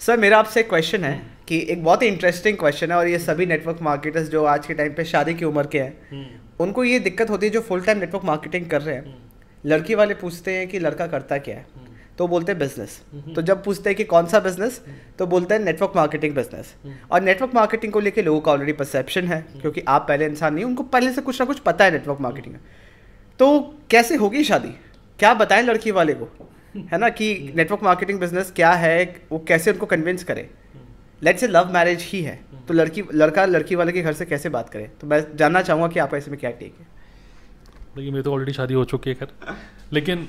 Sir मेरा आपसे एक क्वेश्चन है कि एक बहुत ही इंटरेस्टिंग क्वेश्चन है और ये सभी नेटवर्क मार्केटर्स जो आज के टाइम पे शादी की उम्र के हैं हम्म, उनको ये दिक्कत होती है जो फुल टाइम नेटवर्क मार्केटिंग कर रहे हैं। लड़की वाले पूछते हैं कि लड़का करता क्या है? तो बोलते हैं बिज़नेस तो जब पूछते हैं कि कौन सा बिज़नेस तो बोलते हैं नेटवर्क मार्केटिंग बिज़नेस और नेटवर्क मार्केटिंग को लेके लोगों का ऑलरेडी परसेप्शन है क्योंकि आप पहले इंसान नहीं उनको पहले से कुछ ना कुछ पता है नेटवर्क मार्केटिंग में तो कैसे होगी शादी? क्या बताएँ लड़की वाले को? है ना, कि नेटवर्क मार्केटिंग बिज़नेस क्या है, वो कैसे उनको कन्विंस करे? लेट्स से लव मैरिज ही है तो लड़की, लड़का, लड़की वाले के घर से कैसे बात करे? तो मैं जानना चाहूँगा कि आपका इसमें क्या टेक है? मेरी तो ऑलरेडी शादी हो चुकी है, खैर। लेकिन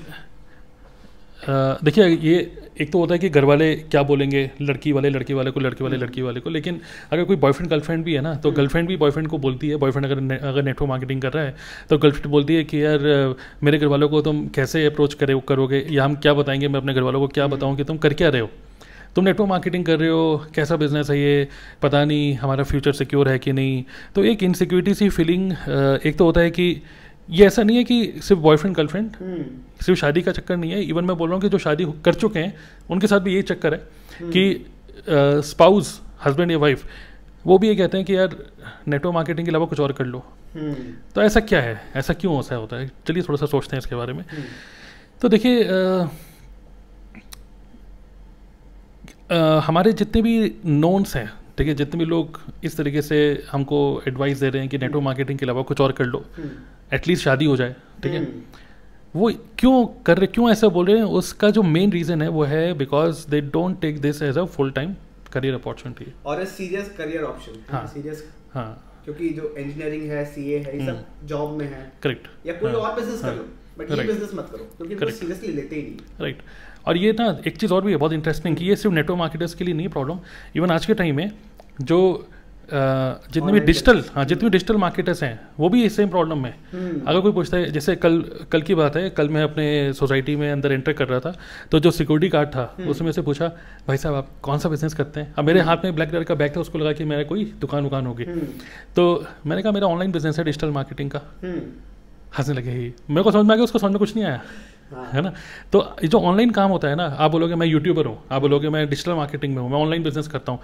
देखिए ये एक तो होता है कि घर वाले क्या बोलेंगे? लड़की वाले लड़की वाले को लड़के वाले लड़की वाले को। लेकिन अगर कोई बॉयफ्रेंड गर्लफ्रेंड भी है ना तो गर्लफ्रेंड भी बॉयफ्रेंड को बोलती है। बॉयफ्रेंड अगर ने, अगर नेटवर्क मार्केटिंग कर रहा है तो गर्लफ्रेंड बोलती है कि यार मेरे घर वालों को तुम कैसे अप्रोच करे करोगे? या हम क्या बताएँगे? मैं अपने घर वालों को क्या बताऊँ कि तुम कर क्या रहे हो? तुम नेटवर्क मार्केटिंग कर रहे हो? कैसा बिज़नेस है ये? पता नहीं हमारा फ्यूचर सिक्योर है कि नहीं? तो एक इनसिक्योरिटी सी फीलिंग एक तो होता है कि ये ऐसा नहीं है कि सिर्फ़ बॉयफ्रेंड गर्लफ्रेंड सिर्फ़ शादी का चक्कर नहीं है। इवन मैं बोल रहा हूँ कि जो शादी कर चुके हैं उनके साथ भी यही चक्कर है कि स्पाउस हस्बैंड या वाइफ वो भी ये कहते हैं कि यार नेटवर्क मार्केटिंग के अलावा कुछ और कर लो। तो ऐसा क्या है? ऐसा क्यों ऐसा होता है? चलिए थोड़ा सा सोचते हैं इसके बारे में। तो देखिए हमारे जितने भी नोन्स हैं ठीक है जितने भी लोग इस तरीके से हमको एडवाइस दे रहे हैं कि नेटवर्क मार्केटिंग के अलावा कुछ और कर लो एटलीस्ट शादी हो जाए ठीक है? वो क्यों कर रहे क्यों ऐसा बोल रहे हैं? उसका जो मेन रीज़न है वो है because they don't take this as a full time career opportunity और सीरियस करियर ऑप्शन हाँ। सीरियस हाँ। क्योंकि जो इंजीनियरिंग है सीए है ये सब जॉब में है। करेक्ट या कोई हाँ, और बिज़नेस कर हाँ, लो बट ये बिज़नेस मत करो क्योंकि. सीरियसली लेते ही नहीं राइट और ये ना एक चीज़ और भी है बहुत इंटरेस्टिंग कि ये सिर्फ़ नेटवर्क मार्केटर्स के लिए नहीं प्रॉब्लम इवन आज के टाइम में जो जितने भी डिजिटल हाँ जितने भी डिजिटल मार्केटर्स हैं वो भी सेम प्रॉब्लम में। हम्म। अगर कोई पूछता है जैसे कल कल की बात है कल मैं अपने सोसाइटी में अंदर एंटर कर रहा था तो जो सिक्योरिटी गार्ड था हम्म। उसमें से पूछा भाई साहब आप कौन सा बिज़नेस करते हैं? अब मेरे हाथ में ब्लैक कलर का बैग था उसको लगा कि मेरा कोई दुकान वुकान होगी। हम्म, तो मैंने कहा मेरा ऑनलाइन बिज़नेस है डिजिटल मार्केटिंग का। हम्म, हंसने लगे ही मेरे को समझ में आ गया उसको समझ में कुछ नहीं आया। हाँ। है ना? तो जो ऑनलाइन काम होता है ना आप बोलोगे मैं यूट्यूबर हूँ। आप बोलोगे मैं डिजिटल मार्केटिंग में हूँ मैं ऑनलाइन बिज़नेस करता हूँ।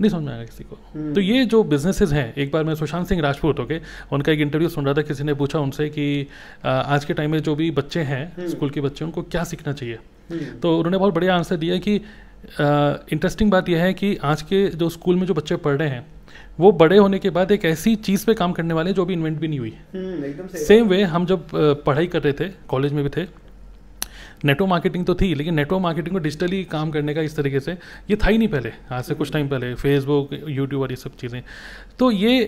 नहीं समझ में आया किसी को। हम्म। तो ये जो बिजनेसेस हैं एक बार मैं सुशांत सिंह राजपूत ओके उनका एक इंटरव्यू सुन रहा था किसी ने पूछा उनसे कि आज के टाइम में जो भी बच्चे हैं स्कूल के बच्चे उनको क्या सीखना चाहिए? हम्म, तो उन्होंने बहुत बढ़िया आंसर दिया कि इंटरेस्टिंग बात यह है कि आज के जो स्कूल में जो बच्चे पढ़ रहे हैं वो बड़े होने के बाद एक ऐसी चीज़ पे काम करने वाले हैं जो भी इन्वेंट भी नहीं हुई। हम्म, सेम वे हम जब पढ़ाई कर रहे थे कॉलेज में भी थे नेटवर्क मार्केटिंग तो थी लेकिन नेटवर्क मार्केटिंग को डिजिटली काम करने का इस तरीके से ये था ही नहीं पहले आज से कुछ टाइम पहले फेसबुक यूट्यूब और ये सब चीज़ें। तो ये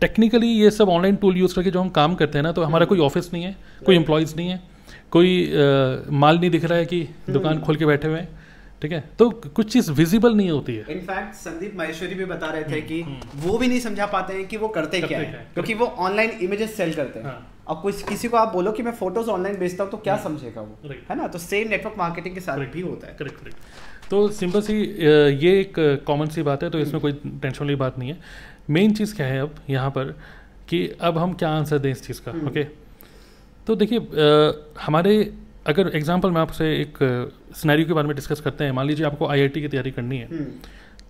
टेक्निकली ये सब ऑनलाइन टूल यूज़ करके जो हम काम करते हैं ना तो हमारा कोई ऑफ़िस नहीं है कोई एम्प्लॉयज़ नहीं है कोई माल नहीं दिख रहा है कि दुकान खोल के बैठे हुए हैं। ठीक है? तो कुछ चीज़ विजिबल नहीं होती है। इनफैक्ट संदीप माहेश्वरी भी बता रहे थे कि वो भी नहीं समझा पाते हैं कि वो करते करते क्या है। क्योंकि वो ऑनलाइन इमेजेस सेल करते हैं। हाँ। और कुछ किसी को आप बोलो कि मैं फ़ोटोज़ ऑनलाइन बेचता हूँ तो क्या समझेगा वो? है ना? तो सेम नेटवर्क मार्केटिंग के साथ भी होता है। करेक्ट करेक्ट तो सिंपल सी ये एक कॉमन सी बात है तो इसमें कोई टेंशन वाली बात नहीं है। मेन चीज़ क्या है अब यहाँ पर कि अब हम क्या आंसर दें इस चीज़ का ओके तो देखिए हमारे अगर एग्ज़ाम्पल मैं आपसे एक सिनेरियो के बारे में डिस्कस करते हैं। मान लीजिए आपको आईआईटी की तैयारी करनी है। हम्म,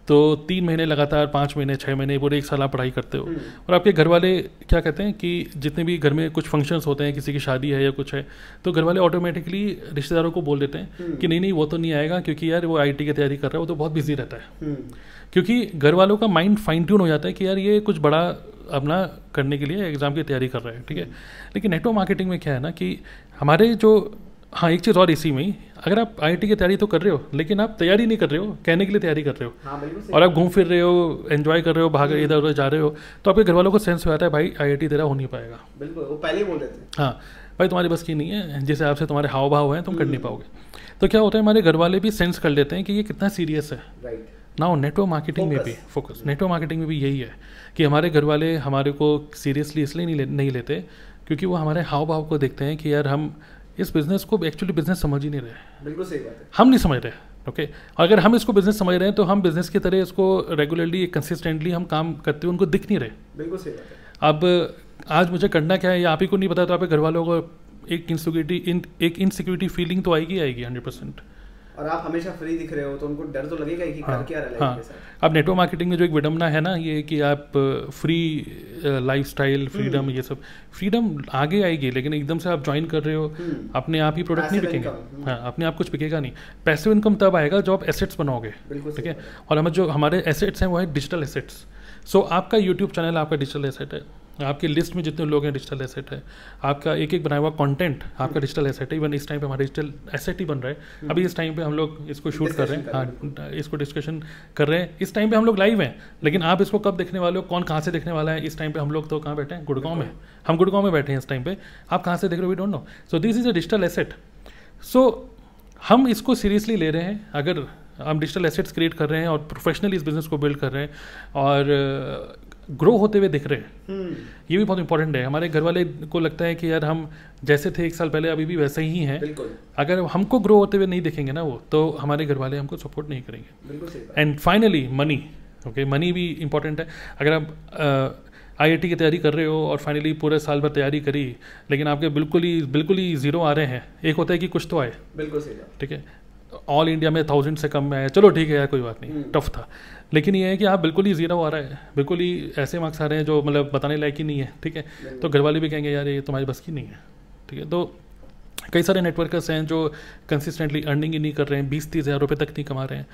तो तीन महीने लगातार पाँच महीने छः महीने पूरे एक साल आप पढ़ाई करते हो। हम्म। और आपके घर वाले क्या कहते हैं कि जितने भी घर में कुछ फ़ंक्शंस होते हैं किसी की शादी है या कुछ है तो घर वाले ऑटोमेटिकली रिश्तेदारों को बोल देते हैं कि नहीं नहीं वो तो नहीं आएगा क्योंकि यार वो आईआईटी की तैयारी कर रहा है वो तो बहुत बिज़ी रहता है। हम्म, क्योंकि घर वालों का माइंड फाइन ट्यून हो जाता है कि यार ये कुछ बड़ा अपना करने के लिए एग्ज़ाम की तैयारी कर रहा है ठीक है? लेकिन नेटवर्क मार्केटिंग में क्या है ना कि हमारे जो हाँ एक चीज़ और इसी में ही। अगर आप आईआईटी की तैयारी तो कर रहे हो लेकिन आप तैयारी नहीं कर रहे हो कहने के लिए तैयारी कर रहे हो। हाँ और आप घूम फिर रहे हो एंजॉय कर रहे हो भाग इधर उधर जा रहे हो तो आपके घर वालों को सेंस हो जाता है भाई आईआईटी तेरा हो नहीं पाएगा। बिल्कुल वो पहले ही बोल देते हैं। हाँ भाई तुम्हारी बस की नहीं है जिस हिसाब से तुम्हारे हाव भाव हैं तुम कर नहीं पाओगे। तो क्या होता है हमारे घर वाले भी सेंस कर लेते हैं कि ये कितना सीरियस है। नाउ नेटवर्क मार्केटिंग में भी फोकस नेटवर्क मार्केटिंग में भी यही है कि हमारे घर वाले हमारे को सीरियसली इसलिए नहीं ले, नहीं लेते क्योंकि वो हमारे हाव भाव को देखते हैं कि यार हम इस बिज़नेस को एक्चुअली बिज़नेस समझ ही नहीं रहे। बिल्कुल सही बात है। हम नहीं समझ रहे ओके और अगर हम इसको बिज़नेस समझ रहे हैं तो हम बिज़नेस की तरह इसको रेगुलरली कंसिस्टेंटली हम काम करते हुए उनको दिख नहीं रहे। बिल्कुल सही बात है। अब आज मुझे करना क्या है या आप ही को नहीं पता तो आपके घर वालों को एक इनसिक्योरिटी इन एक इनसिक्योरिटी फीलिंग तो आएगी आएगी हंड्रेड परसेंट और आप हमेशा फ्री दिख रहे हो तो उनको डर तो लगेगा कि हाँ, कर क्या रहा है हाँ। साथ। अब नेटवर्क मार्केटिंग में जो एक विडम्बना है ना ये कि आप फ्री लाइफ स्टाइल। फ्रीडम ये सब। फ्रीडम आगे आएगी लेकिन एकदम से आप ज्वाइन कर रहे हो हम्म, अपने आप ही प्रोडक्ट नहीं बिकेंगे। हम्म। हाँ अपने आप कुछ बिकेगा नहीं। पैसिव इनकम तब आएगा जब आप एसेट्स बनाओगे ठीक है? और हमें जो हमारे एसेट्स हैं वो है डिजिटल एसेट्स सो आपका यूट्यूब चैनल आपका डिजिटल एसेट है। आपकी लिस्ट में जितने लोग हैं डिजिटल एसेट है आपका एक एक बनाया हुआ कंटेंट आपका डिजिटल एसेट है इवन इस टाइम पे हमारा डिजिटल एसेट ही बन रहा है। अभी इस टाइम पे हम लोग इसको शूट कर रहे हैं। हाँ। इसको डिस्कशन कर रहे हैं। इस टाइम पे हम लोग लाइव हैं लेकिन आप इसको कब देखने वाले हो कौन कहाँ से देखने वाला है इस टाइम पे हम लोग तो कहाँ बैठे हैं? गुड़गांव में। हम गुड़गांव में बैठे हैं इस टाइम पे। आप कहाँ से देख रहे हो? We don't know so this is a digital asset so हम इसको सीरियसली ले रहे हैं। अगर हम डिजिटल एसेट्स क्रिएट कर रहे हैं और प्रोफेशनली इस बिज़नेस को बिल्ड कर रहे हैं और ग्रो होते हुए दिख रहे हैं। हम्म, ये भी बहुत इंपॉर्टेंट है। हमारे घर वाले को लगता है कि यार हम जैसे थे एक साल पहले अभी भी वैसे ही हैं। अगर हमको ग्रो होते हुए नहीं देखेंगे ना वो तो हमारे घर वाले हमको सपोर्ट नहीं करेंगे। And finally money okay money भी इंपॉर्टेंट है। अगर आप आईआईटी की तैयारी कर रहे हो और फाइनली पूरे साल भर तैयारी करी लेकिन आपके बिल्कुल ही बिल्कुल ही ज़ीरो आ रहे हैं। एक होता है कि कुछ तो आए। बिल्कुल सही ठीक है? ऑल इंडिया में थाउज़ेंड से कम में आया। चलो ठीक है यार कोई बात नहीं। हम्म। टफ था। लेकिन ये है कि आप बिल्कुल ही ज़ीरो आ रहा है। बिल्कुल ही ऐसे मार्क्स आ रहे हैं जो मतलब बताने लायक ही नहीं है ठीक है? तो घर वाले भी कहेंगे यार ये तुम्हारी बस की नहीं है। ठीक है? तो कई सारे नेटवर्कर्स हैं जो कंसिस्टेंटली अर्निंग ही नहीं कर रहे हैं। बीस तीस हज़ार रुपये तक नहीं कमा रहे हैं।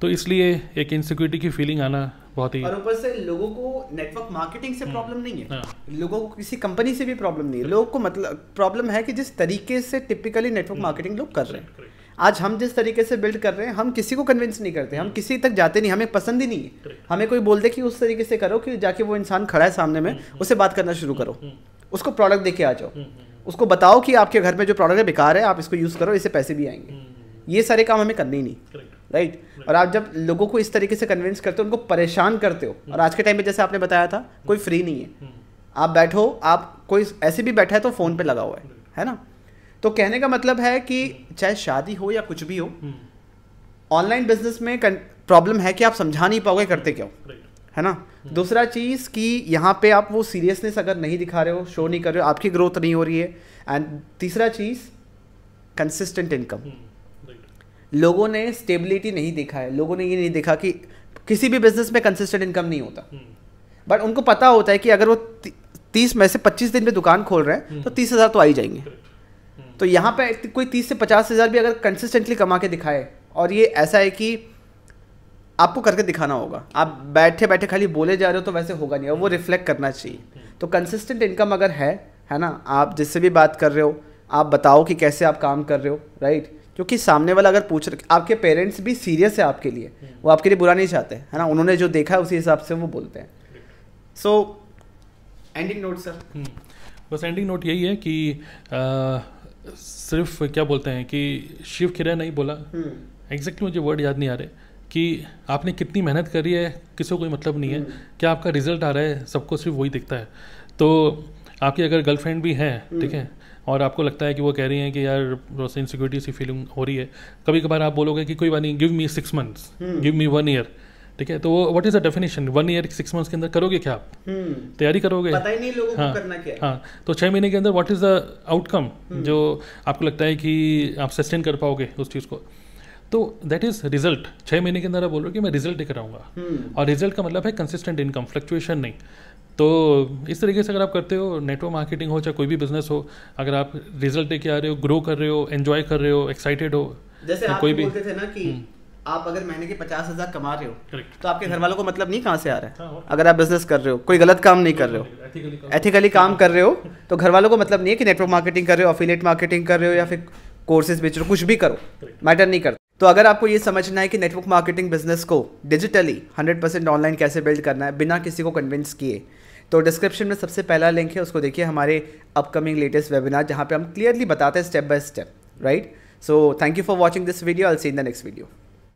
तो इसलिए एक इनसिक्योरिटी की फीलिंग आना बहुत ही और ऊपर से लोगों को नेटवर्क मार्केटिंग से प्रॉब्लम नहीं है। हाँ, लोगों को किसी कंपनी से भी प्रॉब्लम नहीं है। लोगों को मतलब प्रॉब्लम है कि जिस तरीके से टिपिकली नेटवर्क मार्केटिंग लोग कर रहे हैं। आज हम जिस तरीके से बिल्ड कर रहे हैं हम किसी को कन्विंस नहीं करते हम किसी तक जाते नहीं हमें पसंद ही नहीं है। हमें कोई बोल दे कि उस तरीके से करो कि जाके वो इंसान खड़ा है सामने में उससे बात करना शुरू करो। हम्म, उसको प्रोडक्ट देके आ जाओ। हम्म, हम्म, उसको बताओ कि आपके घर में जो प्रोडक्ट है बेकार है आप इसको यूज़ करो इससे पैसे भी आएँगे। हम्म, ये सारे काम हमें करने ही नहीं। राइट और आप जब लोगों को इस तरीके से कन्विंस करते हो उनको परेशान करते हो और आज के टाइम में जैसे आपने बताया था कोई फ्री नहीं है। हम्म, आप बैठो आप कोई ऐसे भी बैठा है तो फ़ोन पे लगा हुआ है है ना? तो कहने का मतलब है कि चाहे शादी हो या कुछ भी हो हम्म, ऑनलाइन बिज़नेस में प्रॉब्लम है कि आप समझा नहीं पाओगे करते क्यों? है ना? दूसरा चीज़ कि यहाँ पे आप वो सीरियसनेस अगर नहीं दिखा रहे हो शो नहीं कर रहे हो आपकी ग्रोथ नहीं हो रही है। एंड तीसरा चीज़ कंसिस्टेंट इनकम हम्म, लोगों ने स्टेबिलिटी नहीं देखा है। लोगों ने ये नहीं देखा कि किसी भी बिज़नेस में कंसिस्टेंट इनकम नहीं होता। हम्म, बट उनको पता होता है कि अगर वो तीस में से पच्चीस दिन में दुकान खोल रहे हैं तो तीस हज़ार तो आ ही जाएँगे। हम्म, तो यहाँ पे कोई तीस से पचास हज़ार भी अगर कंसिस्टेंटली कमा के दिखाए, और ये ऐसा है कि आपको करके दिखाना होगा। आप बैठे बैठे खाली बोले जा रहे हो तो वैसे होगा नहीं, और वो रिफ्लेक्ट करना चाहिए। तो कंसिस्टेंट इनकम अगर है है ना, आप जिससे भी बात कर रहे हो, आप बताओ कि कैसे आप काम कर रहे हो राइट क्योंकि सामने वाला अगर पूछ आपके पेरेंट्स भी सीरियस है आपके लिए, वो आपके लिए बुरा नहीं चाहते, है ना? उन्होंने जो देखा है उसी हिसाब से वो बोलते हैं। सो एंडिंग नोट सर बस एंडिंग नोट यही है कि सिर्फ़ क्या बोलते हैं कि शिव खिरा नहीं बोला। एग्जैक्टली मुझे वर्ड याद नहीं आ रहे कि आपने कितनी मेहनत करी है किसी को कोई मतलब नहीं है। क्या आपका रिज़ल्ट आ रहा है सबको सिर्फ़ वही दिखता है। तो आपकी अगर गर्लफ्रेंड भी हैं ठीक है और आपको लगता है कि वो कह रही हैं कि यार रोज इनसिक्योरिटी सी फीलिंग हो रही है कभी कभार आप बोलोगे कि कोई बात नहीं give me six months give me one year ठीक है? तो वो what is the definition one year six months के अंदर करोगे क्या आप? तैयारी करोगे? पता ही नहीं लोगों हाँ, को करना क्या हाँ। तो छः महीने के अंदर व्हाट इज़ द आउटकम जो आपको लगता है कि आप सस्टेन कर पाओगे उस चीज़ को? तो दैट इज़ रिज़ल्ट छः महीने के अंदर आप बोल रहे हो कि मैं रिज़ल्ट लेकर आऊँगा। हम्म। और रिज़ल्ट का मतलब है कंसिस्टेंट इनकम फ्लक्चुएशन नहीं। तो इस तरीके से अगर आप करते हो नेटवर्क मार्केटिंग हो चाहे कोई भी बिज़नेस हो अगर आप रिज़ल्ट लेके आ रहे हो ग्रो कर रहे हो एंजॉय कर रहे हो एक्साइटेड हो जैसे आप कोई भी भी बोलते थे ना कि आप अगर महीने के पचास हज़ार कमा रहे हो करेक्ट तो आपके घर वालों को मतलब नहीं कहाँ से आ रहा हाँ, है हाँ। अगर आप बिज़नेस कर रहे हो कोई गलत काम नहीं कर रहे हो एथिकली काम कर रहे हो। तो घर वालों को मतलब नहीं है कि नेटवर्क मार्केटिंग कर रहे हो अफिलेट मार्केटिंग कर रहे हो या फिर कोर्सेज बेच रहे हो कुछ भी करो। मैटर नहीं करता। तो अगर आपको ये समझना है कि नेटवर्क मार्केटिंग बिज़नेस को डिजिटली 100% ऑनलाइन कैसे बिल्ड करना है बिना किसी को कन्विंस किए तो डिस्क्रिप्शन में सबसे पहला लिंक है उसको देखिए हमारे अपकमिंग लेटेस्ट वेबिनार जहाँ पे हम क्लियरली बताते हैं step by step right so thank you for watching this video I see in the next video